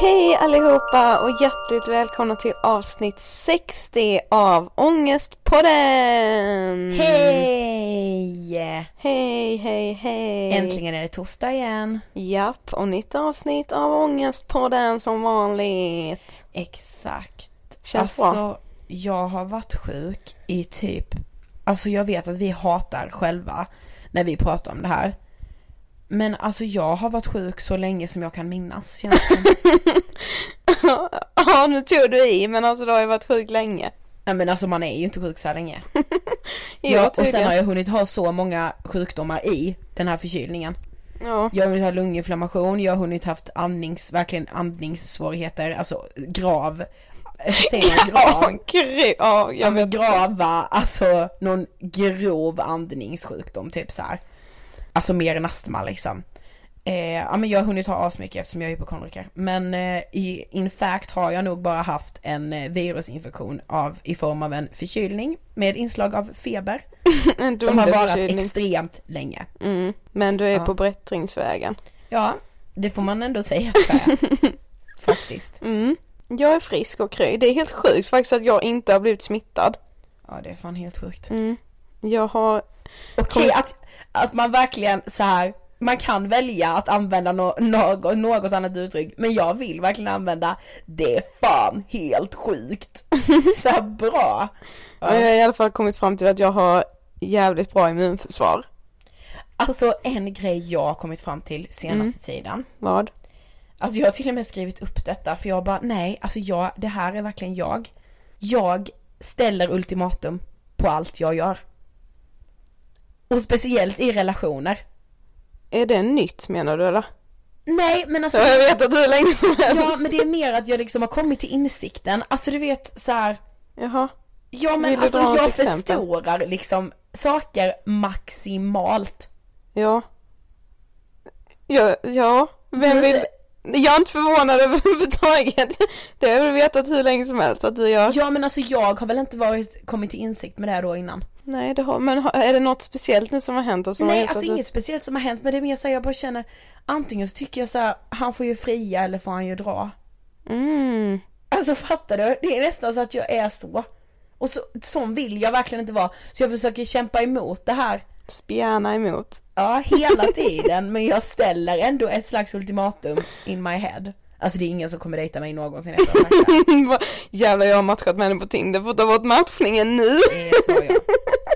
Hej allihopa och hjärtligt välkomna till avsnitt 60 av Ångestpodden! Hej! Hej, hej, hej! Äntligen är det torsdag igen. Japp, och nytt avsnitt av Ångestpodden som vanligt. Exakt. Känns alltså, bra. jag har varit sjuk i typ, alltså jag vet att vi hatar själva när vi pratar om det här. Men alltså jag har varit sjuk så länge som jag kan minnas känns det som. ja, nu tog du i, men alltså du har ju varit sjuk länge. Nej men alltså man är ju inte sjuk så här länge. Ja, och sen har jag hunnit ha så många sjukdomar i den här förkylningen. Ja. Jag har hunnit ha lunginflammation, jag har hunnit haft andnings, verkligen andningssvårigheter, alltså grav, säger man Ja, grav? ja, Ja jag men vet. grava, alltså någon grov andningssjukdom typ så här. Alltså mer än astma liksom. Eh, ja men jag har hunnit ha asmycket eftersom jag är hypokondriker. Men eh, i, in fact har jag nog bara haft en eh, virusinfektion av, i form av en förkylning med inslag av feber. Som har varit dunderförkylning. extremt länge. Mm, men du är Ja. på bättringsvägen. Ja, det får man ändå säga att. Faktiskt. Mm. Jag är frisk och kry. Det är helt sjukt faktiskt att jag inte har blivit smittad. Ja det är fan helt sjukt. Mm. Jag har, Okej att, att man verkligen så här man kan välja att använda no, något, något annat uttryck men jag vill verkligen använda det är fan helt sjukt. Så här bra. jag har i alla fall kommit fram till att jag har jävligt bra immunförsvar. Alltså en grej jag har kommit fram till senaste tiden. Vad? Alltså jag har till och med skrivit upp detta för jag bara nej, alltså jag, det här är verkligen jag. Jag ställer ultimatum på allt jag gör. Och speciellt i relationer. Är det nytt menar du eller? Nej men alltså Jag har vetat hur länge som helst. Ja men det är mer att jag liksom har kommit till insikten, alltså du vet så här. Jaha. Ja men Vill alltså jag exempel? förstorar liksom saker maximalt. Ja. Ja, ja. Vem vill... Jag är inte förvånad överhuvudtaget. Det har jag vetat hur länge som helst att du gör. Ja men alltså jag har väl inte varit, kommit till insikt med det här då innan. Nej det har, men är det något speciellt nu som har hänt? har Nej alltså att inget speciellt som har hänt men det är mer såhär jag bara känner Antingen så tycker jag så här, han får ju fria eller får han ju dra. Mm. Alltså fattar du? Det är nästan så att jag är så. Och så, sån vill jag verkligen inte vara. Så jag försöker kämpa emot det här. Spjärna emot. Ja, hela tiden. men jag ställer ändå ett slags ultimatum in my head. Alltså det är ingen som kommer dejta mig någonsin efter Jävlar jag har matchat med henne på Tinder, får ta bort matchningen nu. Det är så jag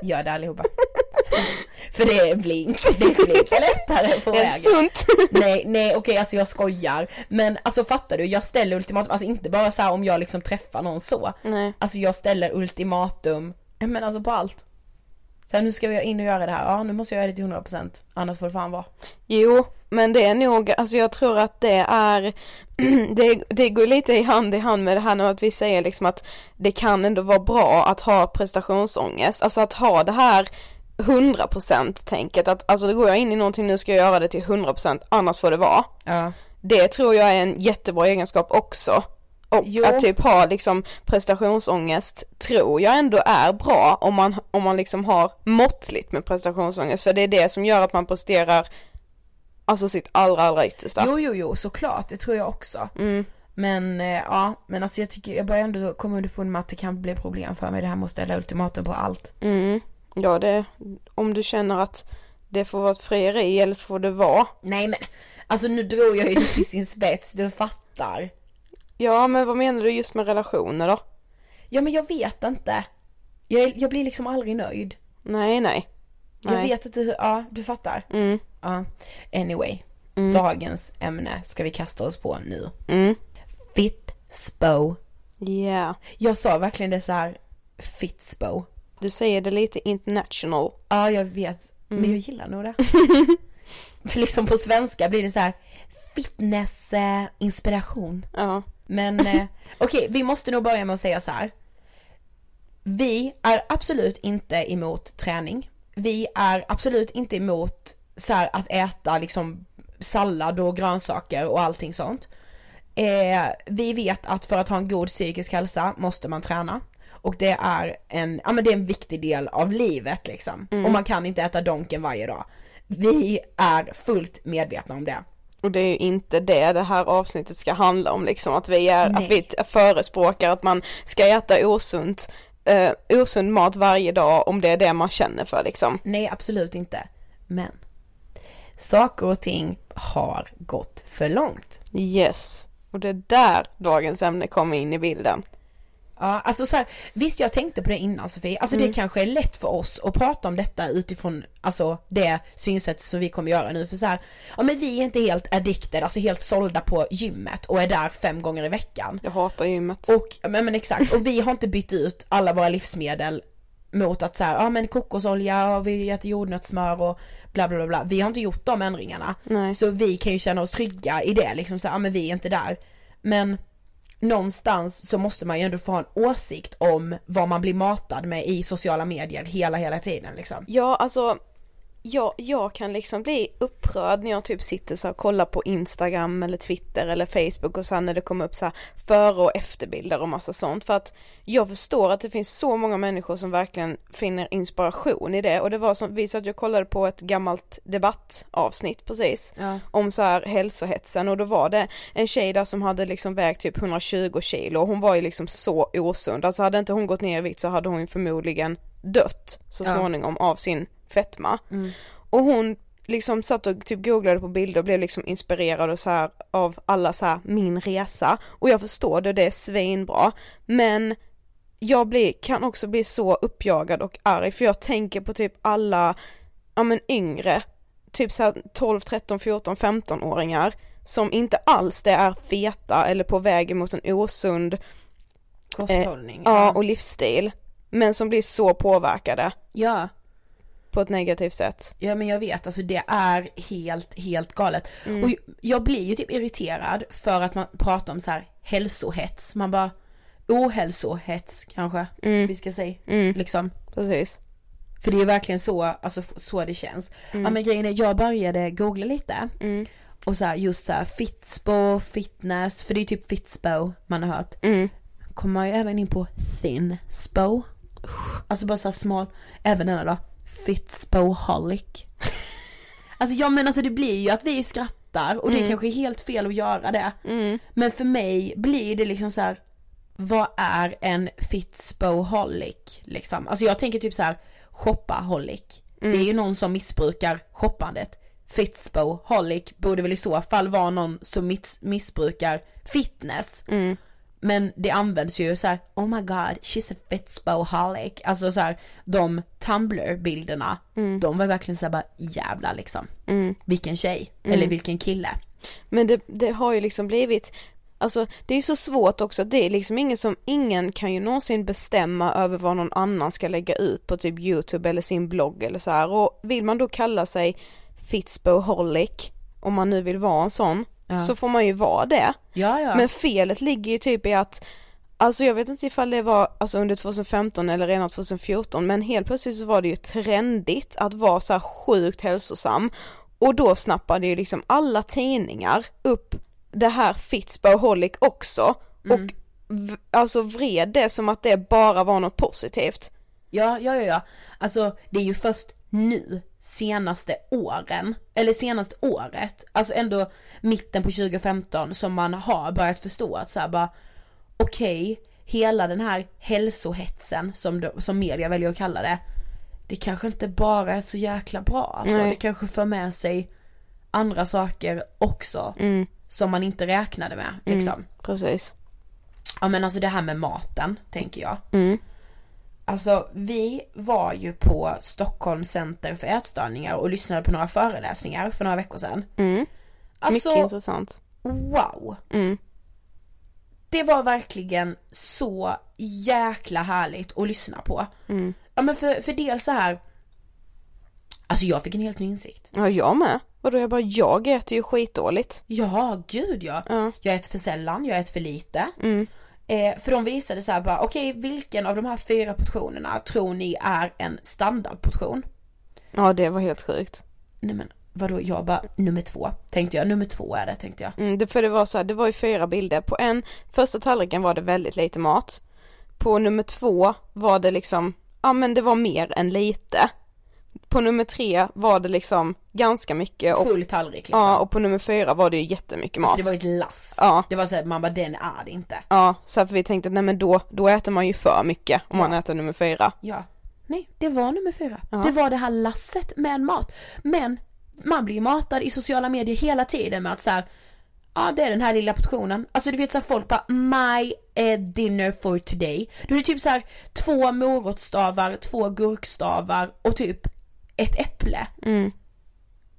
gör det allihopa. För det blir inte, det blir inte lättare på är vägen. sunt. Nej, nej okej alltså jag skojar. Men alltså fattar du, jag ställer ultimatum, alltså inte bara så här om jag liksom träffar någon så. Nej. Alltså jag ställer ultimatum, men alltså på allt. Sen nu ska vi in och göra det här, ja nu måste jag göra det till 100% annars får det fan vara. Jo, men det är nog, alltså jag tror att det är, det, det går lite i hand i hand med det här nu att vi säger liksom att det kan ändå vara bra att ha prestationsångest, alltså att ha det här 100% tänket att alltså det går jag in i någonting nu ska jag göra det till 100% annars får det vara. Ja. Det tror jag är en jättebra egenskap också. Och Jo. att typ ha liksom prestationsångest tror jag ändå är bra om man, om man liksom har måttligt med prestationsångest för det är det som gör att man presterar alltså sitt allra allra yttersta. Jo jo jo såklart, det tror jag också. Mm. Men eh, ja, men alltså jag tycker, jag börjar ändå komma underfund med att det kan bli problem för mig det här med att ställa ultimatum på allt. Mm. Ja det, om du känner att det får vara ett frieri eller så får det vara. Nej men, alltså nu drog jag ju det till sin spets, du fattar. Ja men vad menar du just med relationer då? Ja men jag vet inte. Jag, jag blir liksom aldrig nöjd. Nej nej. Jag Nej. vet inte hur, ja du fattar. Mm. Ja, anyway. Mm. Dagens ämne ska vi kasta oss på nu. Mm. Fit, spo. Yeah. Jag sa verkligen det så här. Fitspo. Du säger det lite international. Ja jag vet, men Mm. jag gillar nog det. För liksom på svenska blir det så här fitness eh, inspiration. Ja. Men eh, okej, vi måste nog börja med att säga så här. Vi är absolut inte emot träning. Vi är absolut inte emot så här, att äta liksom sallad och grönsaker och allting sånt. Eh, vi vet att för att ha en god psykisk hälsa måste man träna. Och det är en, ja men det är en viktig del av livet liksom. Mm. Och man kan inte äta donken varje dag. Vi är fullt medvetna om det. Och det är ju inte det det här avsnittet ska handla om liksom, att vi är, Nej. att vi förespråkar att man ska äta osunt, eh, osund mat varje dag om det är det man känner för liksom. Nej, absolut inte. Men saker och ting har gått för långt. Yes. Och det är där dagens ämne kommer in i bilden. Ja, alltså så här, visst jag tänkte på det innan Sofie, alltså Mm. det kanske är lätt för oss att prata om detta utifrån, alltså det synsätt som vi kommer göra nu för så här, ja men vi är inte helt addicted, alltså helt sålda på gymmet och är där fem gånger i veckan. Jag hatar gymmet. Och, men, men exakt, och vi har inte bytt ut alla våra livsmedel mot att så här, ja men kokosolja och vi äter jordnötssmör och bla bla bla. Vi har inte gjort de ändringarna. Nej. Så vi kan ju känna oss trygga i det liksom så här, ja men vi är inte där. Men någonstans så måste man ju ändå få ha en åsikt om vad man blir matad med i sociala medier hela hela tiden liksom. Ja, alltså jag, jag kan liksom bli upprörd när jag typ sitter så och kollar på Instagram eller Twitter eller Facebook och sen när det kommer upp så här före och efterbilder och massa sånt. För att jag förstår att det finns så många människor som verkligen finner inspiration i det. Och det var som, vi satt och kollade på ett gammalt debattavsnitt precis Ja. om så här hälsohetsen. Och då var det en tjej där som hade liksom vägt typ 120 kilo. Och hon var ju liksom så osund, alltså hade inte hon gått ner i vikt så hade hon förmodligen dött så Ja. småningom av sin fetma. Mm. Och hon liksom satt och typ googlade på bilder och blev liksom inspirerad och så här av alla så här min resa och jag förstår det, det är svinbra men jag blir, kan också bli så uppjagad och arg för jag tänker på typ alla, ja men yngre, typ så här 12, 13, 14, 15 åringar som inte alls det är feta eller på väg mot en osund Kosthållning. Eh, ja, och livsstil. Men som blir så påverkade ja. På ett negativt sätt. Ja men jag vet, alltså det är helt, helt galet. Mm. Och jag blir ju typ irriterad för att man pratar om så här hälsohets, man bara ohälsohets kanske Mm. vi ska säga, Mm. liksom. Precis. För det är verkligen så, alltså så det känns. Mm. Ja men grejen är, jag började googla lite Mm. och så här, just så här fitspo, fitness, för det är typ fitspo man har hört. Mm. Kommer man ju även in på thinspo. Alltså bara så här smal, även denna då, fitspoholic. Alltså ja men alltså det blir ju att vi skrattar och det Mm. kanske är helt fel att göra det. Mm. Men för mig blir det liksom så här. vad är en fitspoholic liksom? Alltså jag tänker typ så här shoppaholic. Mm. Det är ju någon som missbrukar shoppandet. Fitspoholic borde väl i så fall vara någon som miss- missbrukar fitness. Mm. Men det används ju så här: oh my god, she's a fitspoholic. Alltså så här, de Tumblr-bilderna, Mm. de var verkligen så här bara jävla liksom. Mm. Vilken tjej, Mm. eller vilken kille. Men det, det har ju liksom blivit Alltså det är ju så svårt också, det är liksom ingen som, ingen kan ju någonsin bestämma över vad någon annan ska lägga ut på typ youtube eller sin blogg eller så här. och vill man då kalla sig fitspoholic, om man nu vill vara en sån, Ja. så får man ju vara det. Ja ja. Men felet ligger ju typ i att Alltså jag vet inte ifall det var alltså under 2015 eller redan 2014 men helt plötsligt så var det ju trendigt att vara så här sjukt hälsosam och då snappade ju liksom alla tidningar upp det här Fitspoholic också Mm. och alltså vred det som att det bara var något positivt. Ja, ja, ja, ja. Alltså det är ju först nu, senaste åren, eller senaste året, alltså ändå mitten på 2015 som man har börjat förstå att så här bara okej, hela den här hälsohetsen som, som media väljer att kalla det, det kanske inte bara är så jäkla bra alltså. Nej. Det kanske för med sig andra saker också Mm. som man inte räknade med liksom. Mm, precis. Ja men alltså det här med maten tänker jag. Mm. Alltså vi var ju på Stockholm Center för ätstörningar och lyssnade på några föreläsningar för några veckor sedan. Mm. Alltså Mycket intressant. wow! Mm. det var verkligen så jäkla härligt att lyssna på. Mm. Ja men för, för dels så här. Alltså jag fick en helt ny insikt. Ja jag med. Vadå jag bara, jag äter ju skitdåligt. Ja, gud ja. Ja. Jag äter för sällan, jag äter för lite. Mm. Eh, för de visade så här bara, okej vilken av de här fyra portionerna tror ni är en standardportion? Ja det var helt sjukt. Nej men vadå, jag bara nummer två, tänkte jag, nummer två är det tänkte jag. Mm, det, för det var så här, det var ju fyra bilder. På en, första tallriken var det väldigt lite mat. På nummer två var det liksom, ja men det var mer än lite. På nummer tre var det liksom ganska mycket. Och, Full tallrik liksom. Ja och på nummer fyra var det ju jättemycket mat. Alltså det var ett lass. Ja. Det var såhär, man bara den är det inte. Ja, så här, för vi tänkte att nej men då, då äter man ju för mycket om man äter nummer fyra. Ja. Nej, det var nummer fyra. Ja. Det var det här lasset med mat. Men man blir ju matad i sociala medier hela tiden med att så här, ja det är den här lilla portionen. Alltså du vet så här, folk bara my eh, dinner for today. Då är typ så här två morotsstavar, två gurkstavar och typ ett äpple. Mm.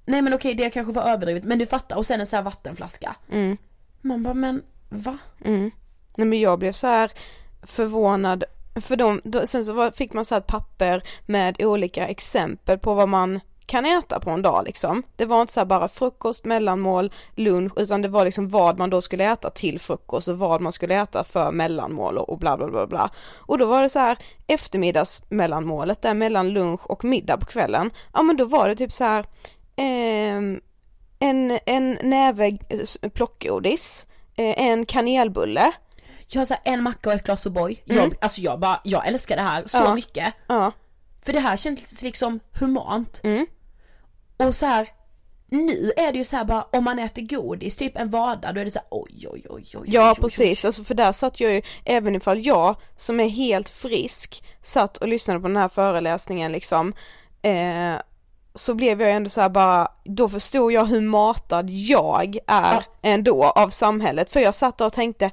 Nej men okej det kanske var överdrivet men du fattar och sen en så här vattenflaska. Mm. Man bara men va? Mm. Nej men jag blev så här förvånad för de, då, sen så var, fick man så här ett papper med olika exempel på vad man kan äta på en dag liksom. Det var inte så här bara frukost, mellanmål, lunch utan det var liksom vad man då skulle äta till frukost och vad man skulle äta för mellanmål och, bla bla bla bla. Och då var det så här eftermiddagsmellanmålet där mellan lunch och middag på kvällen. Ja men då var det typ så här ehm, en, en näve eh, plockgodis, eh, en kanelbulle. Jag så en macka och ett glas O'boy. Mm. Jag, alltså jag bara, jag älskar det här så Ja. mycket. Ja. För det här känns liksom humant. Mm. Och så här. Nu är det ju så här bara om man äter godis typ en vardag då är det så här oj oj oj oj. Ja oj, oj, precis, alltså för där satt jag ju, även ifall jag som är helt frisk satt och lyssnade på den här föreläsningen liksom eh, så blev jag ändå så här bara, då förstod jag hur matad jag är ändå av samhället för jag satt och tänkte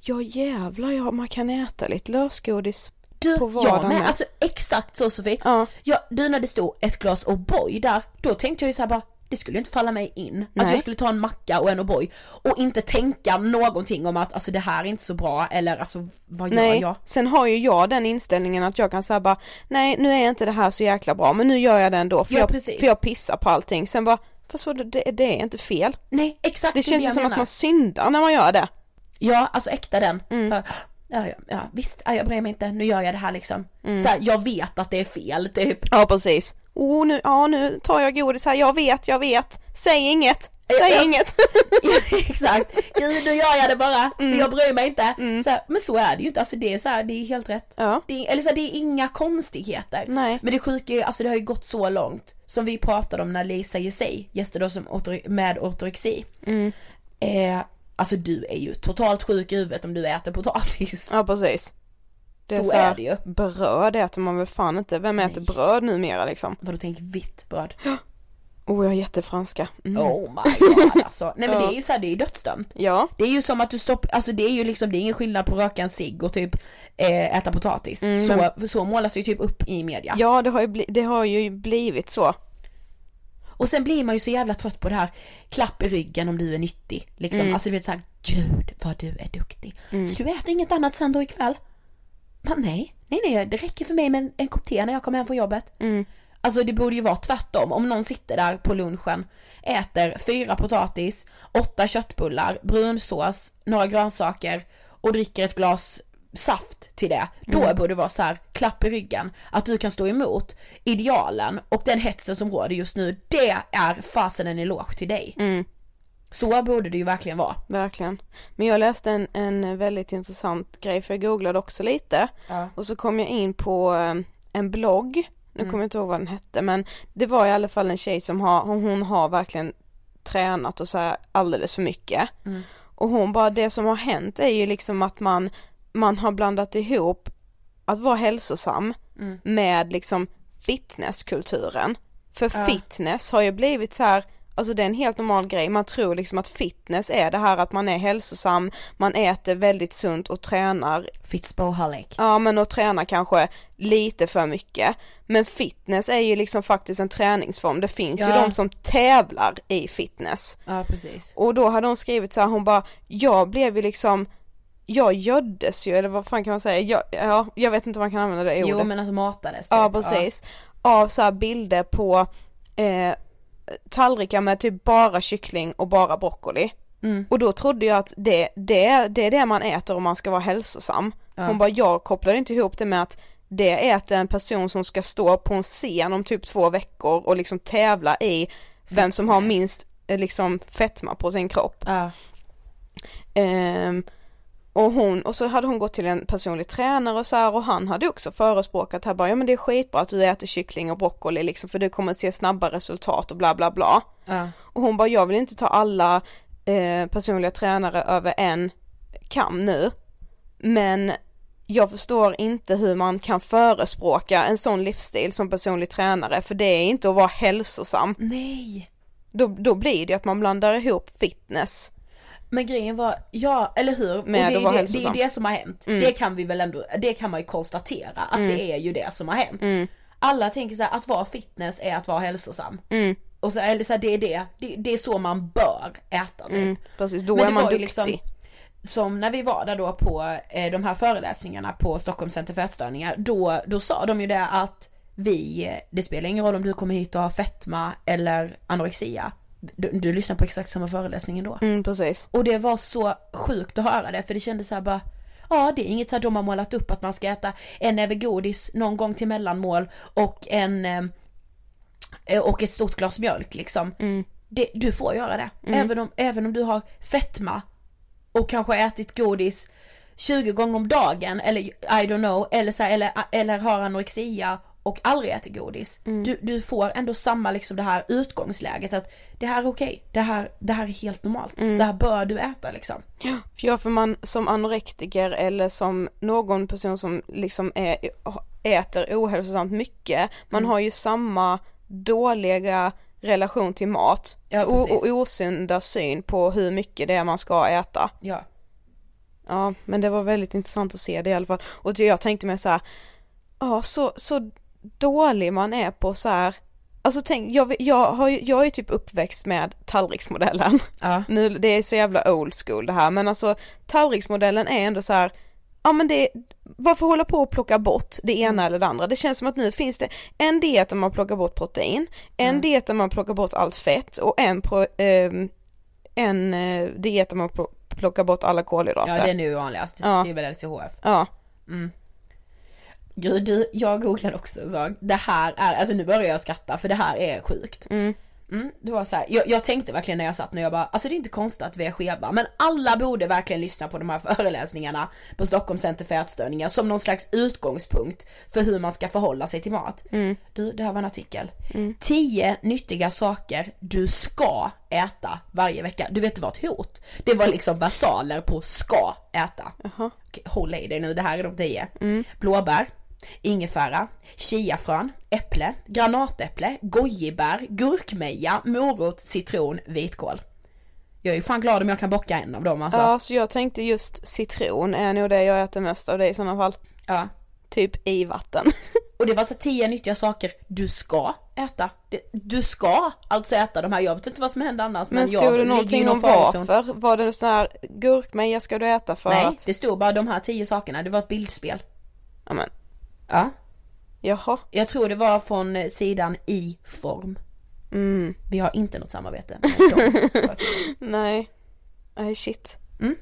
Ja jävlar, ja man kan äta lite lösgodis Du, på jag vardagen med, alltså exakt så Sofie. Ja. Ja, du när det stod ett glas O'boy där, då tänkte jag ju så här bara det skulle ju inte falla mig in att Nej. jag skulle ta en macka och en O'boy och inte tänka någonting om att alltså det här är inte så bra eller alltså vad gör Nej, jag? sen har ju jag den inställningen att jag kan säga bara Nej nu är inte det här så jäkla bra men nu gör jag det ändå för, Ja, jag, precis. för jag pissar på allting sen bara Fast vadå, det, det är inte fel Nej exakt Det känns ju jag som menar. att man syndar när man gör det Ja, alltså äkta den. Mm. Ja, ja, ja, visst, ja, jag bryr mig inte, nu gör jag det här liksom. Mm. Så här, jag vet att det är fel typ. Ja precis Oh nu, ja nu tar jag godis här, jag vet, jag vet Säg inget, säg Ja. inget Ja, exakt, gud nu gör jag det bara, Mm. för jag bryr mig inte. Så här, men så är det ju inte, alltså det är så här, det är helt rätt. Ja. Det är, eller så här, det är inga konstigheter. Nej. Men det sjuka är, alltså det har ju gått så långt, som vi pratade om när Lisa Jesej gästade oss med ortorexi. Mm. Eh, alltså du är ju totalt sjuk i huvudet om du äter potatis. Ja precis det Så så här, är det ju. Bröd äter man väl fan inte, vem äter bröd numera liksom? Vadå tänk vitt bröd? Oh jag är jättefranska mm. Oh my god alltså. Nej men det är ju såhär, det är ju dödsdömt. Ja, Det är ju som att du stoppar, alltså det är ju liksom, det är ingen skillnad på att röka en cigg och typ eh, äta potatis. Mm, så, så målas det ju typ upp i media. ja det har, ju bli, det har ju blivit så Och sen blir man ju så jävla trött på det här, klapp i ryggen om du är nyttig. Liksom, Mm. alltså du vet såhär, gud vad du är duktig. Så du äter inget annat sen då ikväll? Men nej, nej nej det räcker för mig med en, en kopp te när jag kommer hem från jobbet. Mm. Alltså det borde ju vara tvärtom, om någon sitter där på lunchen, äter fyra potatis, åtta köttbullar, brunsås, några grönsaker och dricker ett glas saft till det. Då Mm. borde det vara så här, klapp i ryggen, att du kan stå emot idealen och den hetsen som råder just nu, det är fasen en eloge till dig. Mm. Så borde det ju verkligen vara. Verkligen. Men jag läste en, en väldigt intressant grej för jag googlade också lite Ja. och så kom jag in på eh, en blogg, nu kommer jag inte ihåg vad den hette men det var i alla fall en tjej som har, hon, har verkligen tränat och så här alldeles för mycket. Och hon bara, det som har hänt är ju liksom att man, man har blandat ihop att vara hälsosam med liksom fitnesskulturen. För Ja. fitness har ju blivit så här Alltså det är en helt normal grej, man tror liksom att fitness är det här att man är hälsosam, man äter väldigt sunt och tränar Fitzboholic. Ja men och tränar kanske lite för mycket. Men fitness är ju liksom faktiskt en träningsform, det finns ju Ja. de som tävlar i fitness. Ja precis. Och då hade hon skrivit så här, hon bara, jag blev ju liksom jag göddes ju, eller vad fan kan man säga? Jag, ja, jag vet inte om man kan använda det ordet. Jo men alltså matades. Ja typ. precis. Av så bilder på eh, tallrikar med typ bara kyckling och bara broccoli. Mm. Och då trodde jag att det, det, det är det man äter om man ska vara hälsosam. Ja. Hon bara, jag kopplade inte ihop det med att det äter en person som ska stå på en scen om typ två veckor och liksom tävla i vem som har minst eh, liksom fetma på sin kropp. Ja. Ehm, och hon, och så hade hon gått till en personlig tränare och så här och han hade också förespråkat här bara, ja men det är skitbra att du äter kyckling och broccoli liksom för du kommer se snabba resultat och bla bla bla. Ja. Och hon bara, jag vill inte ta alla eh, personliga tränare över en kam nu. Men jag förstår inte hur man kan förespråka en sån livsstil som personlig tränare för det är inte att vara hälsosam. Nej. Då, då blir det att man blandar ihop fitness. Men grejen var, ja eller hur? Med och det, är det, det är det som har hänt. Mm. Det kan vi väl ändå, det kan man ju konstatera att Mm. det är ju det som har hänt. Mm. Alla tänker så här, att vara fitness är att vara hälsosam. Mm. Och så, eller så här, det är det, det, det är så man bör äta typ. Mm, precis, då Men är man duktig. liksom- Som när vi var där då på eh, de här föreläsningarna på Stockholms center för ätstörningar, då, då sa de ju det att vi, eh, det spelar ingen roll om du kommer hit och har fetma eller anorexia. Du, du lyssnar på exakt samma föreläsning ändå. Mm, precis. Och det var så sjukt att höra det för det kändes så här bara Ja det är inget så här de har målat upp att man ska äta en näve godis någon gång till mellanmål och en eh, och ett stort glas mjölk liksom. Det, du får göra det. Mm. Även, om, även om du har fetma och kanske ätit godis 20 gånger om dagen eller I don't know eller så här, eller, eller har anorexia och aldrig äter godis. Mm. Du, du får ändå samma liksom det här utgångsläget att det här är okej, det, här, det här är helt normalt. Mm. Så här bör du äta liksom. Ja för man som anorektiker eller som någon person som liksom är, äter ohälsosamt mycket, man Mm. har ju samma dåliga relation till mat Ja, och, osunda syn på hur mycket det är man ska äta. Ja. Ja men det var väldigt intressant att se det i alla fall. Och jag tänkte mig så här, ja så, så dålig man är på så här Alltså tänk, jag, jag, har, jag är typ uppväxt med tallriksmodellen. Ja. Nu, det är så jävla old school det här men alltså tallriksmodellen är ändå så här, ja men det, varför hålla på och plocka bort det ena eller det andra? Det känns som att nu finns det en diet där man plockar bort protein, en diet där man plockar bort allt fett och en, pro, ehm, en eh, diet där man plo- plockar bort alla kolhydrater. Ja det är nu vanligast. Ja. Det är väl LCHF. Ja. Mm. Gud, du, jag googlade också en sak. Det här är, alltså nu börjar jag skratta för det här är sjukt. Mm. Mm, det var så här, jag, jag tänkte verkligen när jag satt nu, jag bara, alltså det är inte konstigt att vi är skeva, men alla borde verkligen lyssna på de här föreläsningarna på Stockholms center för ätstörningar som någon slags utgångspunkt för hur man ska förhålla sig till mat. Mm. Du, det här var en artikel. 10 nyttiga saker du ska äta varje vecka. Du vet det var ett hot. Det var liksom versaler på ska äta. Jaha. Okej, håll i dig nu, det här är de 10. Mm. Blåbär, ingefära, chiafrön, äpple, granatäpple, gojibär, gurkmeja, morot, citron, vitkål. Jag är ju fan glad om jag kan bocka en av dem alltså. Ja så jag tänkte just citron är nog det jag äter mest av det i sådana fall. Ja. Typ i vatten. Och det var så 10 nyttiga saker du ska äta. Det- Du ska alltså äta de här, jag vet inte vad som händer annars men, Men jag stod det ligger i någonting någon om varför? Var det sån här gurkmeja ska du äta för Nej, att? det stod bara de här 10 sakerna, det var ett bildspel. Ja men, Ja. jaha. Jag tror det var från eh, sidan i form. Mm. Vi har inte något samarbete med dem. Nej. Nej shit. Mm.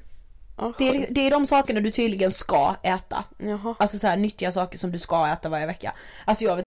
Det är, det är de sakerna du tydligen ska äta. Jaha. Alltså så här nyttiga saker som du ska äta varje vecka. Alltså jag vet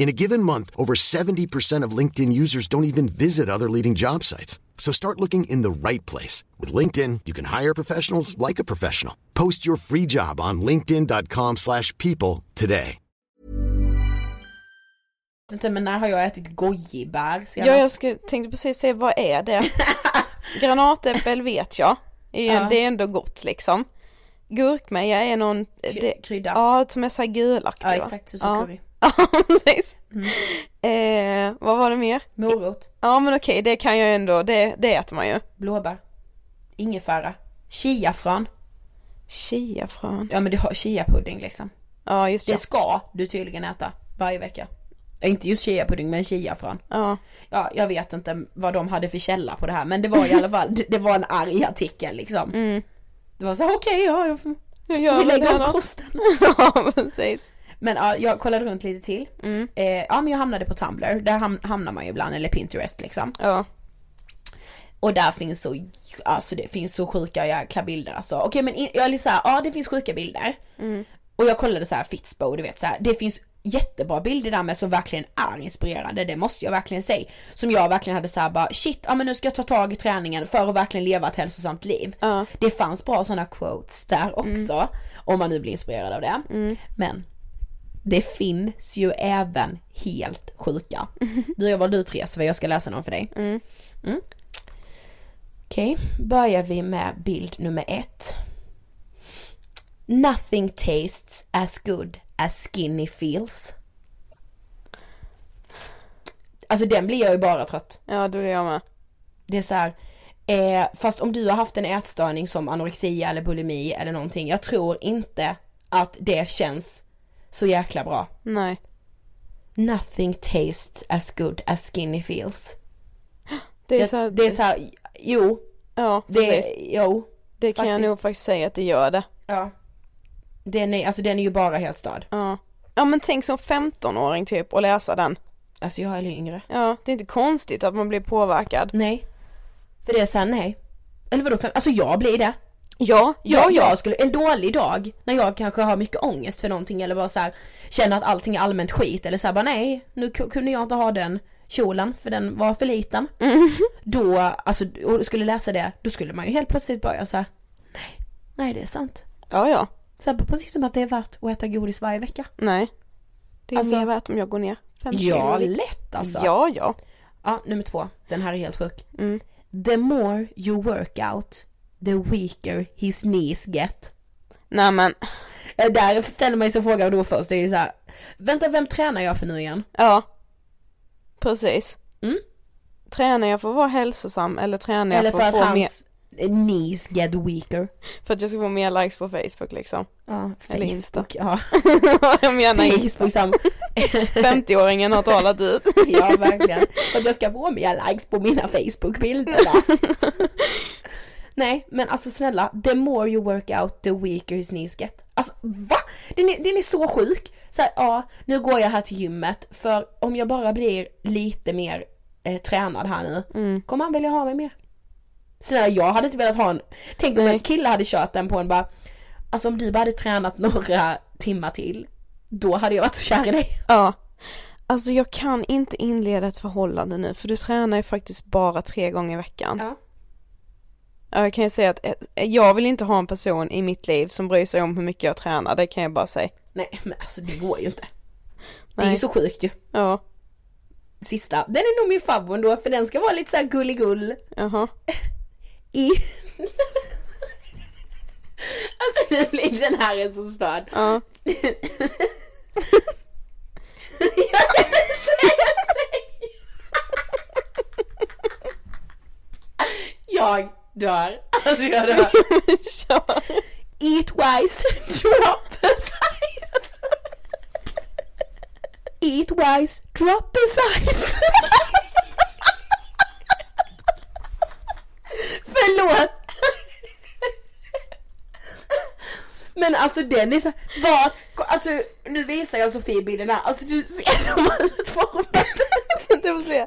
In a given month, over 70% of LinkedIn users don't even visit other leading job sites. So start looking in the right place. With LinkedIn, you can hire professionals like a professional. Post your free job on linkedin.com slash people today. Men när har jag ätit gojibär senast? Ja, jag skulle, tänkte precis säga, vad är det? Granatäppel vet jag. Det är, Ja. det är ändå gott liksom. Gurkmeja är någon... Det, krydda. Ja, som är såhär gulaktig Ja, exakt, så ja. curry. Ja, precis. Eh, vad var det mer? Morot. Ja men okej, det kan jag ändå, det, det äter man ju. Blåbär. Ingefära. Chiafrön. Chiafrön? Ja men du har chiapudding liksom. Ja just Det det. ska du tydligen äta varje vecka. Ja, Inte just chiapudding men chiafrön. Ja. Ja, jag vet inte vad de hade för källa på det här men det var i alla fall, det, det var en arg artikel liksom. Mm. Det var så okej ja, jag Jag gör vi lägger om kosten. ja precis. Men ja, jag kollade runt lite till. Mm. Eh, ja men jag hamnade på Tumblr, där ham- hamnar man ju ibland, eller Pinterest liksom. Ja. Och där finns så, alltså det finns så sjuka jäkla bilder alltså. Okej men i- jag är lite såhär, ja det finns sjuka bilder. Mm. Och jag kollade så här Fitspo, du vet så här, det finns jättebra bilder där med som verkligen är inspirerande, det måste jag verkligen säga. Som jag verkligen hade såhär bara, shit, ja men nu ska jag ta tag i träningen för att verkligen leva ett hälsosamt liv. Ja. Det fanns bra sådana quotes där också, om man nu blir inspirerad av det. Men det finns ju även helt sjuka. Du har valt ut tre så jag ska läsa någon för dig. Mm. Mm. Okej, börjar vi med bild nummer ett. Nothing tastes as good as skinny feels. Alltså den blir jag ju bara trött. Ja det blir jag med. Det är så här, eh, fast om du har haft en ätstörning som anorexia eller bulimi eller någonting, jag tror inte att det känns så jäkla bra. Nej. Nothing tastes as good as skinny feels. Det är Jag- så här, det är så här, jo, Ja det, precis. jo, Det kan jag faktiskt. nog faktiskt säga att det gör det. ja. Den är, alltså den är ju bara helt störd. Ja. Ja men tänk som 15-åring typ och läsa den. Alltså jag är yngre. Ja, det är inte konstigt att man blir påverkad. Nej. För det är såhär, nej. Eller vadå, alltså jag blir det. Ja, ja, ja. jag skulle, en dålig dag när jag kanske har mycket ångest för någonting eller bara så här, känner att allting är allmänt skit eller så här, bara nej, nu ku- kunde jag inte ha den kjolen för den var för liten. Då, alltså, och skulle läsa det, då skulle man ju helt plötsligt börja så här, nej, nej det är sant. Ja, ja. Så här, precis som att det är värt att äta godis varje vecka. Nej. Det är Alltså- mer värt om jag går ner fem Ja, kilo. lätt alltså. Ja, ja. Ja, nummer två. Den här är helt sjuk. Mm. The more you work out, the weaker his knees get. Nej men, Eh, Där ställer man sig frågan då först, det är ju så här, vänta vem tränar jag för nu igen? ja. Precis. Mm. Tränar jag för att vara hälsosam eller tränar jag Eller för, för att att få mer, knees get weaker. för att jag ska få mer likes på Facebook liksom? Ja, Eller Insta. Facebook, ja. jag menar. Facebook sam. 50-åringen har talat ut. ja, verkligen. För att jag ska få mer likes på mina Facebook-bilder. Nej, men alltså snälla, the more you work out, the weaker his knees get. Alltså va? Den är, den är så sjuk. Så här, ja, nu går jag här till gymmet för om jag bara blir lite mer eh, tränad här nu, Mm. kommer han vilja ha mig mer? Snälla, jag hade inte velat ha en, tänk om en kille hade kört den på en bara, alltså om du bara hade tränat några timmar till, då hade jag varit så kär i dig. Ja. Alltså jag kan inte inleda ett förhållande nu för du tränar ju faktiskt bara tre gånger i veckan. Ja. Ja, Jag kan ju säga att eh, jag vill inte ha en person i mitt liv som bryr sig om hur mycket jag tränar, det kan jag bara säga. Nej men alltså det går ju inte. Det är Nej. ju så sjukt ju. Ja, Sista, den är nog min favorit ändå för den ska vara lite såhär gulligull jaha. i... alltså nu blir den här är så störd. Ja. Jag dör. Alltså jag dör. Kör. Eat wise, drop size. eat wise, drop a size. Förlåt. Men alltså den är så vad, alltså nu visar jag Sofie bilden här, alltså du ser dem utformade. Det får se.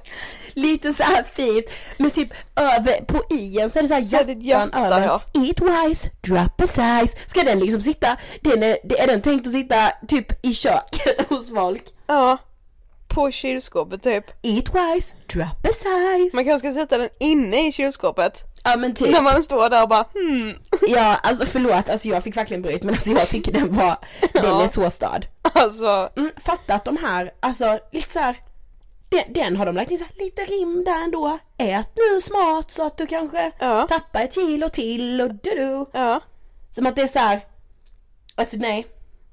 Lite så här fint, med typ över, på ien så är det så här Så hjärtan hjärta, över. ja. Eat wise, drop a size. Ska den liksom sitta, den är, är den tänkt att sitta typ i köket hos folk? Ja. På kylskåpet typ. Eat wise, drop a size. Man kanske ska sätta den inne i kylskåpet. Ja men typ. När man står där och bara hmm. Ja alltså förlåt, alltså jag fick verkligen bryt men alltså jag tycker den var, den Ja. är så stad. Alltså. Mm, fatta att de här, alltså lite så här. Den, den har de lagt in så här, lite rim där ändå. Ät nu smart så att du kanske Ja. tappar ett kilo till och du du. Ja. Som att det är så här. Alltså nej.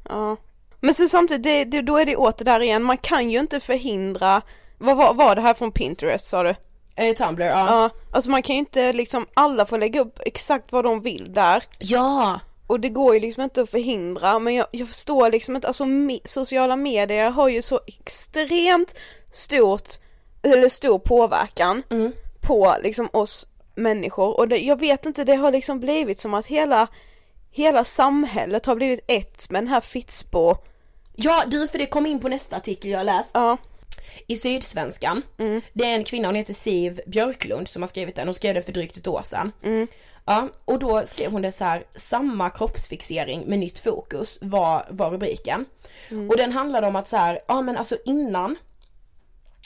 Ja. Men sen samtidigt, det, det, då är det åter där igen, man kan ju inte förhindra, vad var, var det här från Pinterest sa du? Eh, Tumblr, ja. Ja, alltså man kan ju inte liksom, alla får lägga upp exakt vad de vill där. Ja! Och det går ju liksom inte att förhindra, men jag, jag förstår liksom inte, alltså me, sociala medier har ju så extremt stort, eller stor påverkan på liksom oss människor och det, jag vet inte, det har liksom blivit som att hela, hela samhället har blivit ett med den här Fitsbo Ja du för det kom in på nästa artikel jag läst. Ja. I Sydsvenskan. Det är en kvinna, hon heter Siv Björklund som har skrivit den. Hon skrev den för drygt ett år sedan. Ja, och då skrev hon det så här, samma kroppsfixering med nytt fokus var, var rubriken. Och den handlade om att så här, ja men alltså innan,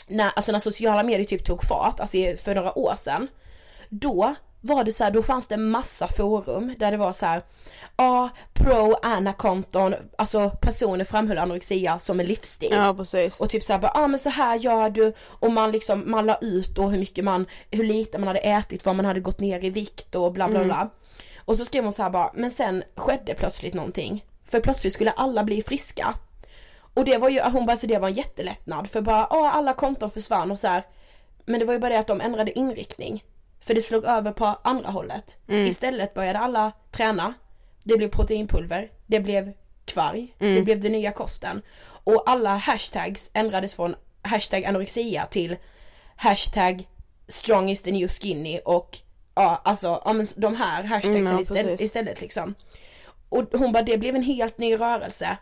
när, alltså när sociala medier typ tog fart, alltså för några år sedan. Då var det så här, då fanns det massa forum där det var så här, ja, pro Anna-konton, alltså personer framhöll anorexia som en livsstil. Ja precis. Och typ såhär bara, ja ah, men så här gör du och man liksom, man la ut då hur mycket man, hur lite man hade ätit, vad man hade gått ner i vikt och bla bla Mm. bla. Och så skrev hon så här bara, men sen skedde plötsligt någonting. För plötsligt skulle alla bli friska. Och det var ju, hon bara så det var en jättelättnad för bara, ja alla konton försvann och så här. Men det var ju bara det att de ändrade inriktning. För det slog över på andra hållet. Mm. Istället började alla träna. Det blev proteinpulver, det blev kvarg, Mm. det blev den nya kosten. Och alla hashtags ändrades från hashtag anorexia till hashtag strong is the new skinny och ja alltså ja, men de här hashtagsen Mm, ja, istället, istället liksom. Och hon bara det blev en helt ny rörelse.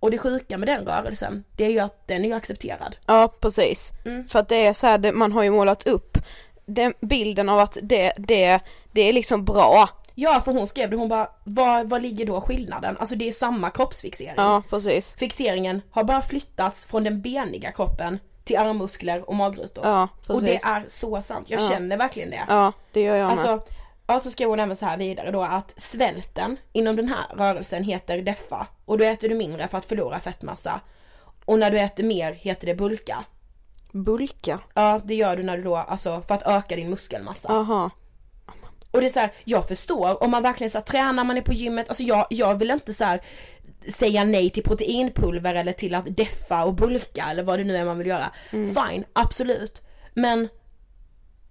Och det sjuka med den rörelsen det är ju att den är accepterad. Ja precis. Mm. För att det är så här, man har ju målat upp den bilden av att det, det, det är liksom bra. Ja för hon skrev det, hon bara vad, vad ligger då skillnaden? Alltså det är samma kroppsfixering. Ja precis. Fixeringen har bara flyttats från den beniga kroppen till armmuskler och magrutor. Ja och det precis. är så sant, jag Ja. känner verkligen det. Ja det gör jag med. Alltså, ja så skrev hon även så här vidare då att svälten inom den här rörelsen heter deffa och då äter du mindre för att förlora fettmassa. Och när du äter mer heter det bulka. Bulka? Ja det gör du när du då, alltså för att öka din muskelmassa. Aha. Och det är så här, jag förstår om man verkligen så här, tränar man är på gymmet, alltså jag, jag vill inte så här säga nej till proteinpulver eller till att deffa och bulka eller vad det nu är man vill göra. Fine, absolut. Men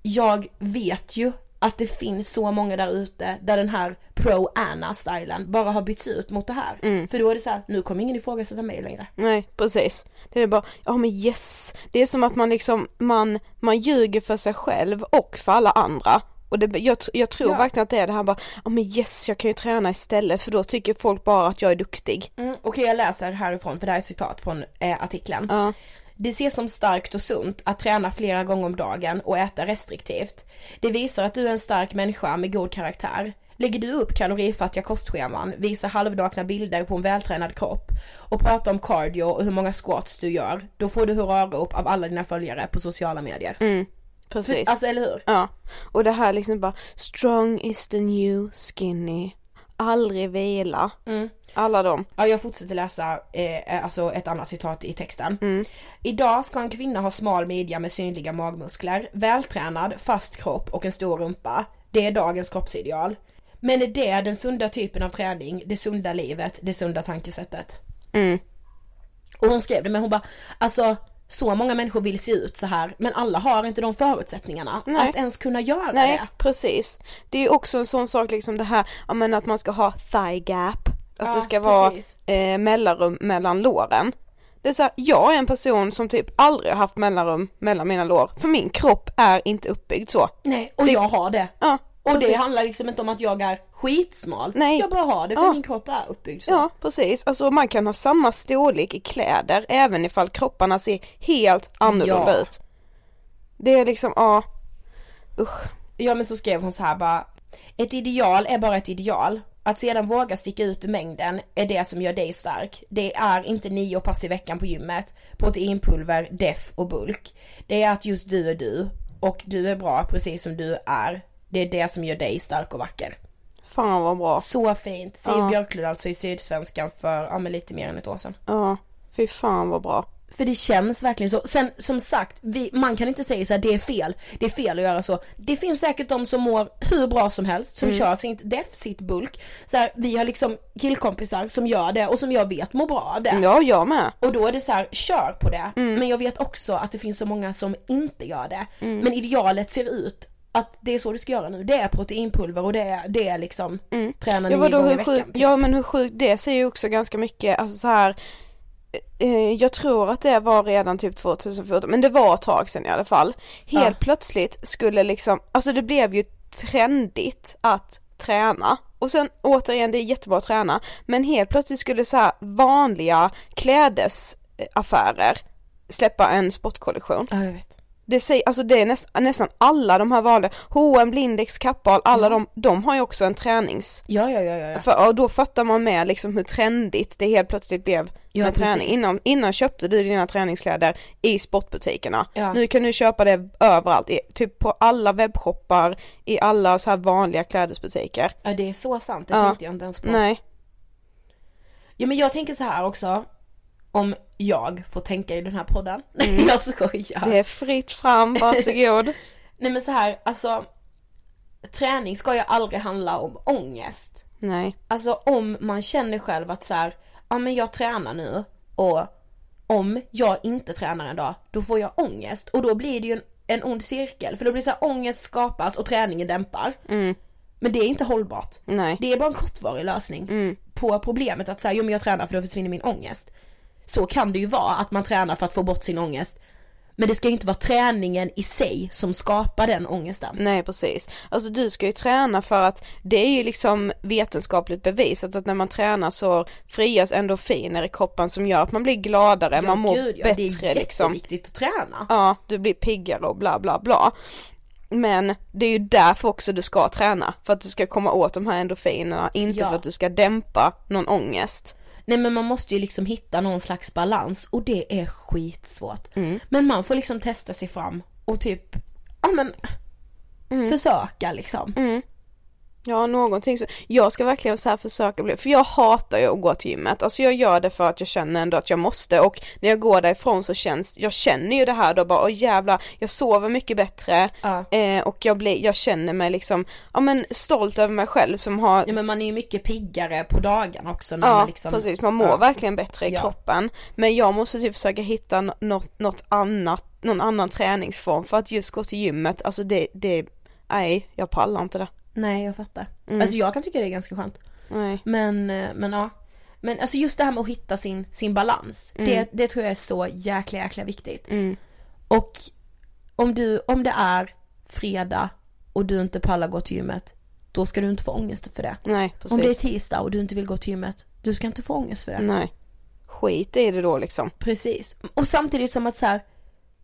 jag vet ju att det finns så många där ute där den här pro Anna stilen bara har bytts ut mot det här. För då är det så här, nu kommer ingen ifrågasätta mig längre. Nej precis. Det är bara, ja men yes. Det är som att man liksom, man, man ljuger för sig själv och för alla andra. Och det, jag, jag tror Ja. verkligen att det är det här bara, ja men yes jag kan ju träna istället för då tycker folk bara att jag är duktig. Mm, Okej jag läser härifrån för det här är citat från eh, artikeln. Ja. Det ses som starkt och sunt att träna flera gånger om dagen och äta restriktivt. Det visar att du är en stark människa med god karaktär. Lägger du upp kalorifattiga kostscheman, visar halvnakna bilder på en vältränad kropp och pratar om cardio och hur många squats du gör, då får du hurrarop av alla dina följare på sociala medier. Mm, precis. Alltså eller hur? Ja, och det här liksom bara strong is the new skinny, aldrig vila, Mm. Alla dem. Ja, jag fortsätter läsa eh, alltså ett annat citat i texten. Mm. Idag ska en kvinna ha smal midja med synliga magmuskler, vältränad, fast kropp och en stor rumpa. Det är dagens kroppsideal. Men är det den sunda typen av träning, det sunda livet, det sunda tankesättet? Mm. Och hon skrev det men hon bara, alltså så många människor vill se ut så här men alla har inte de förutsättningarna Nej. att ens kunna göra Nej, det. precis. Det är ju också en sån sak liksom det här, men att man ska ha thigh gap, att Ja, det ska vara eh, mellanrum mellan låren. Det är så här, jag är en person som typ aldrig har haft mellanrum mellan mina lår, för min kropp är inte uppbyggd så. Nej, och Det- jag har det. Ja, Och det handlar liksom inte om att jag är skitsmal. Nej. Jag bara har det för Ja. min kropp är uppbyggd så. Ja, precis. Alltså man kan ha samma storlek i kläder även ifall kropparna ser helt annorlunda Ja. ut. Det är liksom, ja, usch. Ja men så skrev hon så här bara Ett ideal är bara ett ideal. Att sedan våga sticka ut ur mängden är det som gör dig stark. Det är inte nio pass i veckan på gymmet, proteinpulver, def och bulk. Det är att just du är du och du är bra precis som du är. Det är det som gör dig stark och vacker. Fan vad bra. Så fint. Siv Ja. Björklund alltså i Sydsvenskan för, ja men lite mer än ett år sedan. Ja, fy fan vad bra. För det känns verkligen så. Sen som sagt, vi, man kan inte säga så här, det är fel. Det är fel att göra så. Det finns säkert de som mår hur bra som helst, som Mm. kör sitt def, sitt bulk. Så här, vi har liksom killkompisar som gör det och som jag vet mår bra av det. Ja, jag med. Och då är det så här, kör på det. Mm. Men jag vet också att det finns så många som inte gör det. Mm. Men idealet ser ut att det är så du ska göra nu. Det är proteinpulver och det är, det är liksom träna Ja nio vadå gånger i veckan. sjukt, ja men hur sjukt det säger ju också ganska mycket, alltså så här. Eh, jag tror att det var redan typ 2014, men det var ett tag sedan i alla fall. Helt Ja. plötsligt skulle liksom, alltså det blev ju trendigt att träna. Och sen återigen, det är jättebra att träna, men helt plötsligt skulle så här vanliga klädesaffärer släppa en sportkollektion. Ja jag vet. Det, säger, alltså det är näst, nästan alla de här vanliga, H&M, Lindex, Kappahl, alla de, de har ju också en tränings... Ja ja ja ja. För, och då fattar man med liksom hur trendigt det helt plötsligt blev Ja, med träning. precis. Innan, innan köpte du dina träningskläder i sportbutikerna. Ja. Nu kan du köpa det överallt, i, typ på alla webbshoppar, i alla så här vanliga klädesbutiker. Ja det är så sant, det Ja. tänkte jag inte ens på. Nej. Ja men jag tänker så här också, om jag får tänka i den här podden. Nej jag skojar. Det är fritt fram, varsågod. Nej men så här, alltså träning ska ju aldrig handla om ångest. Nej. Alltså om man känner själv att så här, ja men jag tränar nu och om jag inte tränar en dag, då får jag ångest och då blir det ju en, en ond cirkel. För då blir det så här, ångest skapas och träningen dämpar. Mm. Men det är inte hållbart. Nej. Det är bara en kortvarig lösning Mm. på problemet att säga, jo men jag tränar för då försvinner min ångest. Så kan det ju vara att man tränar för att få bort sin ångest. Men det ska ju inte vara träningen i sig som skapar den ångesten. Nej precis. Alltså du ska ju träna för att det är ju liksom vetenskapligt bevisat att när man tränar så frigörs endorfiner i kroppen som gör att man blir gladare, man mår gud, ja, bättre det är liksom. jätteviktigt att träna. Ja, du blir piggare och bla bla bla. Men det är ju därför också du ska träna, för att du ska komma åt de här endorfinerna, inte Ja. för att du ska dämpa någon ångest. Nej men man måste ju liksom hitta någon slags balans och det är skitsvårt. Mm. Men man får liksom testa sig fram och typ, ja men försöka liksom. Mm. Ja, någonting så. Jag ska verkligen så här försöka bli, för jag hatar ju att gå till gymmet. Alltså jag gör det för att jag känner ändå att jag måste och när jag går därifrån så känns, jag känner ju det här då bara, åh jävlar, jag sover mycket bättre Ja. eh, och jag blir, jag känner mig liksom, ja men stolt över mig själv som har Ja men man är ju mycket piggare på dagen också när Ja man liksom precis, man mår ja. verkligen bättre i kroppen. Men jag måste typ försöka hitta nå- något, något annat, någon annan träningsform för att just gå till gymmet, alltså det, det, nej jag pallar inte det. Nej jag fattar. Mm. Alltså jag kan tycka det är ganska skönt. Nej. Men, eh, men ja. Men alltså just det här med att hitta sin, sin balans. Mm. Det, det tror jag är så jäkla jäkla viktigt. Mm. Och om du, om det är fredag och du inte pallar gå till gymmet. Då ska du inte få ångest för det. Nej precis. Om det är tisdag och du inte vill gå till gymmet. Du ska inte få ångest för det. Nej. Skit i det då liksom. Precis. Och samtidigt som att så här,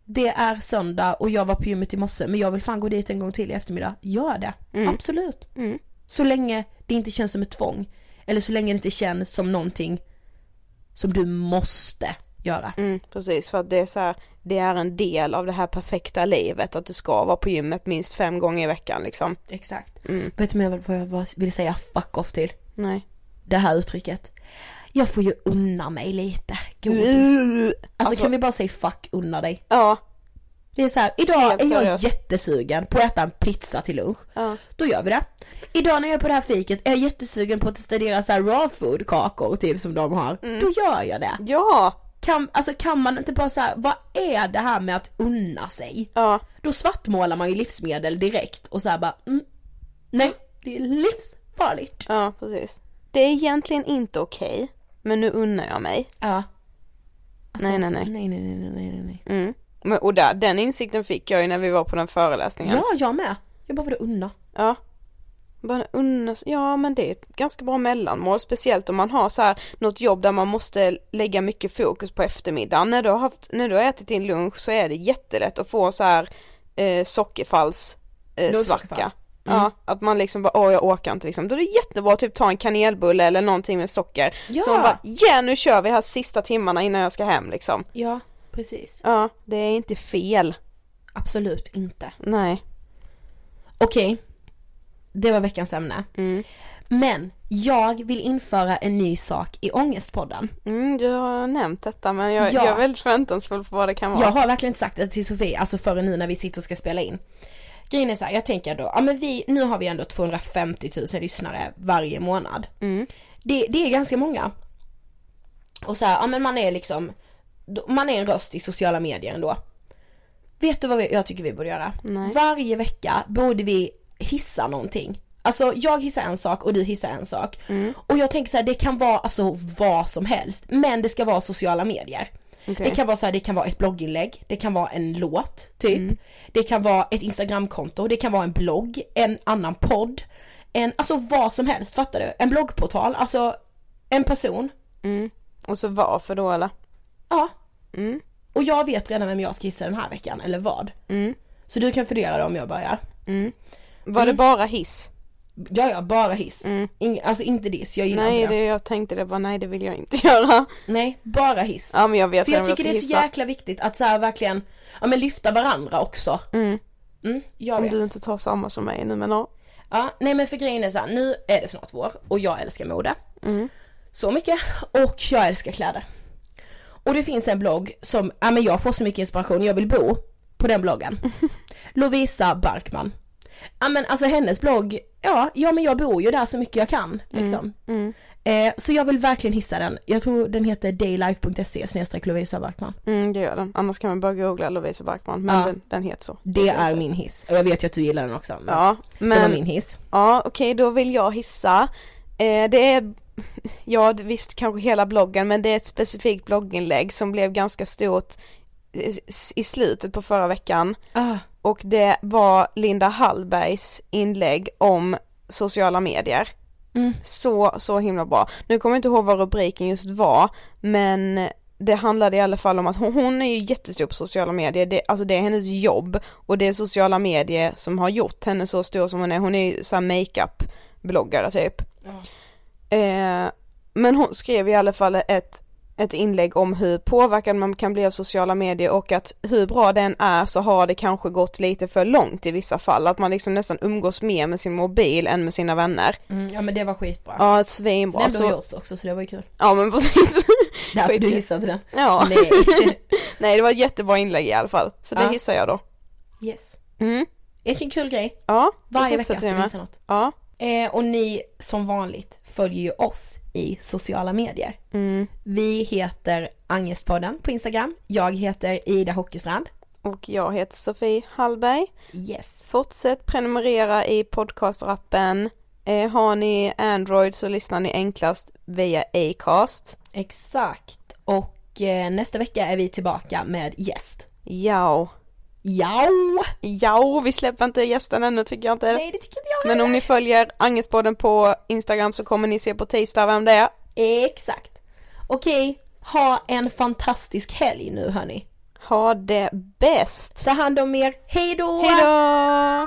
det är söndag och jag var på gymmet i morse men jag vill fan gå dit en gång till i eftermiddag. Gör det. Mm. Absolut. Mm. Så länge det inte känns som ett tvång. Eller så länge det inte känns som någonting som du måste göra. Mm, precis, för att det är så här, det är en del av det här perfekta livet att du ska vara på gymmet minst fem gånger i veckan liksom. Exakt. Mm. Vet du vad jag- vill säga fuck off till? Nej. Det här uttrycket. Jag får ju unna mig lite godis. Alltså, Alltså- kan vi bara säga fuck unna dig? Ja. Det är så här, idag är jag jättesugen på att äta en pizza till lunch. Ja. Då gör vi det. Idag när jag är på det här fiket är jag jättesugen på att testa deras raw food kakor typ som de har. Då gör jag det. Ja. Kan, alltså kan man inte bara säga vad är det här med att unna sig? Ja. Då svartmålar man ju livsmedel direkt och så här bara, mm, nej, det är livsfarligt. Ja, precis. Det är egentligen inte okej, men nu unnar jag mig. Ja. Alltså, nej, nej, nej. Nej, nej, nej, nej, nej, nej. Mm. Men, och där, den insikten fick jag ju när vi var på den föreläsningen. Ja, jag med. Jag bara, vadå unna? Ja. Bara unna, ja men det är ett ganska bra mellanmål, speciellt om man har så här något jobb där man måste lägga mycket fokus på eftermiddagen. När du har, haft, när du har ätit din lunch så är det jättelätt att få så här eh, sockerfalls eh. Mm. Ja, att man liksom bara, åh jag orkar inte liksom. Då är det jättebra att typ ta en kanelbulle eller någonting med socker. Ja. Så man bara, ja nu kör vi här sista timmarna innan jag ska hem liksom. Ja, precis. Ja, det är inte fel. Absolut inte. Nej. Okej, det var veckans ämne. Mm. Men jag vill införa en ny sak i Ångestpodden. Mm, du har nämnt detta men jag, Ja. jag är väldigt förväntansfull på vad det kan vara. Jag har verkligen inte sagt det till Sofie, alltså förrän nu när vi sitter och ska spela in. Grejen är så här, jag tänker då, ja men vi, nu har vi ändå 250 000 lyssnare varje månad. Mm. Det, det är ganska många. Och så här, ja men man är liksom, man är en röst i sociala medier ändå. Vet du vad vi, jag tycker vi borde göra? Nej. Varje vecka borde vi hissa någonting. Alltså jag hissar en sak och du hissar en sak. Mm. Och jag tänker så här, det kan vara alltså vad som helst. Men det ska vara sociala medier. Okej. Det kan vara så här, det kan vara ett blogginlägg, det kan vara en låt typ. Mm. Det kan vara ett instagramkonto, det kan vara en blogg, en annan podd. En, alltså vad som helst, fattar du? En bloggportal, alltså en person. Mm. Och så varför då eller? Ja. Mm. Och jag vet redan vem jag ska gissa den här veckan, eller vad. Mm. Så du kan fundera då om jag börjar. Mm. Var Mm. det bara hiss? Ja, ja, bara hiss. Mm. Ing, alltså inte diss, jag gillar Nej, inte det. det, jag tänkte det bara, nej det vill jag inte göra. Nej, bara hiss. Ja men jag vet För jag tycker ska det är så hissa. jäkla viktigt att så här verkligen, ja men lyfta varandra också. Mm. Mm, jag Om vet. du inte tar samma som mig nu men ja. Ja, nej men för grejen är så här, nu är det snart vår och jag älskar mode. Mm. Så mycket. Och jag älskar kläder. Och det finns en blogg som, ja men jag får så mycket inspiration, jag vill bo på den bloggen. Lovisa Barkman. Ja men alltså hennes blogg, ja, ja men jag bor ju där så mycket jag kan liksom. Mm. Eh, så jag vill verkligen hissa den. Jag tror den heter daylife.se snedstreck Lovisa Barkman. Mm, det gör den. Annars kan man bara googla Lovisa Backman, men Ja. den, den heter så. Det är min hiss. Och jag vet ju att du gillar den också. Men Ja, Det var men min hiss. Ja, okej då vill jag hissa. Eh, det är, ja visst kanske hela bloggen, men det är ett specifikt blogginlägg som blev ganska stort i- i slutet på förra veckan. Ah, Och det var Linda Hallbergs inlägg om sociala medier. Mm. Så, så himla bra. Nu kommer jag inte ihåg vad rubriken just var, men det handlade i alla fall om att hon, hon är ju jättestor på sociala medier, det, alltså det är hennes jobb och det är sociala medier som har gjort henne så stor som hon är, hon är ju såhär makeup-bloggare typ. Eh, men hon skrev i alla fall ett, ett inlägg om hur påverkad man kan bli av sociala medier och att hur bra den är så har det kanske gått lite för långt i vissa fall, att man liksom nästan umgås mer med sin mobil än med sina vänner. mm, ja men det var skitbra. Ja, svinbra. har ändå Så, också så det var ju kul. ja men precis. Därför du gissade den. Ja. Nej. Nej det var ett jättebra inlägg i alla fall, så det Ja. hissar jag då. Yes. Mm. Vilken kul grej. Ja, det Varje vecka ska vi visa något. Ja. Eh, och ni som vanligt följer ju oss i sociala medier. Mm. Vi heter Angestpodden på Instagram. Jag heter Ida Hockeystrand. Och jag heter Sofie Hallberg. Yes. Fortsätt prenumerera i podcastrappen. Eh, har ni Android så lyssnar ni enklast via Acast. Exakt. Och eh, nästa vecka är vi tillbaka med gäst. Ja. Ja. Ja, vi släpper inte gästen ännu tycker jag inte. Nej det tycker inte jag Men om ni följer Angespodden på Instagram så kommer ni se på tisdag vem det är. Exakt. Okej, ha en fantastisk helg nu hörni. Ha det bäst! Ta hand om er. Hej då! Hejdå!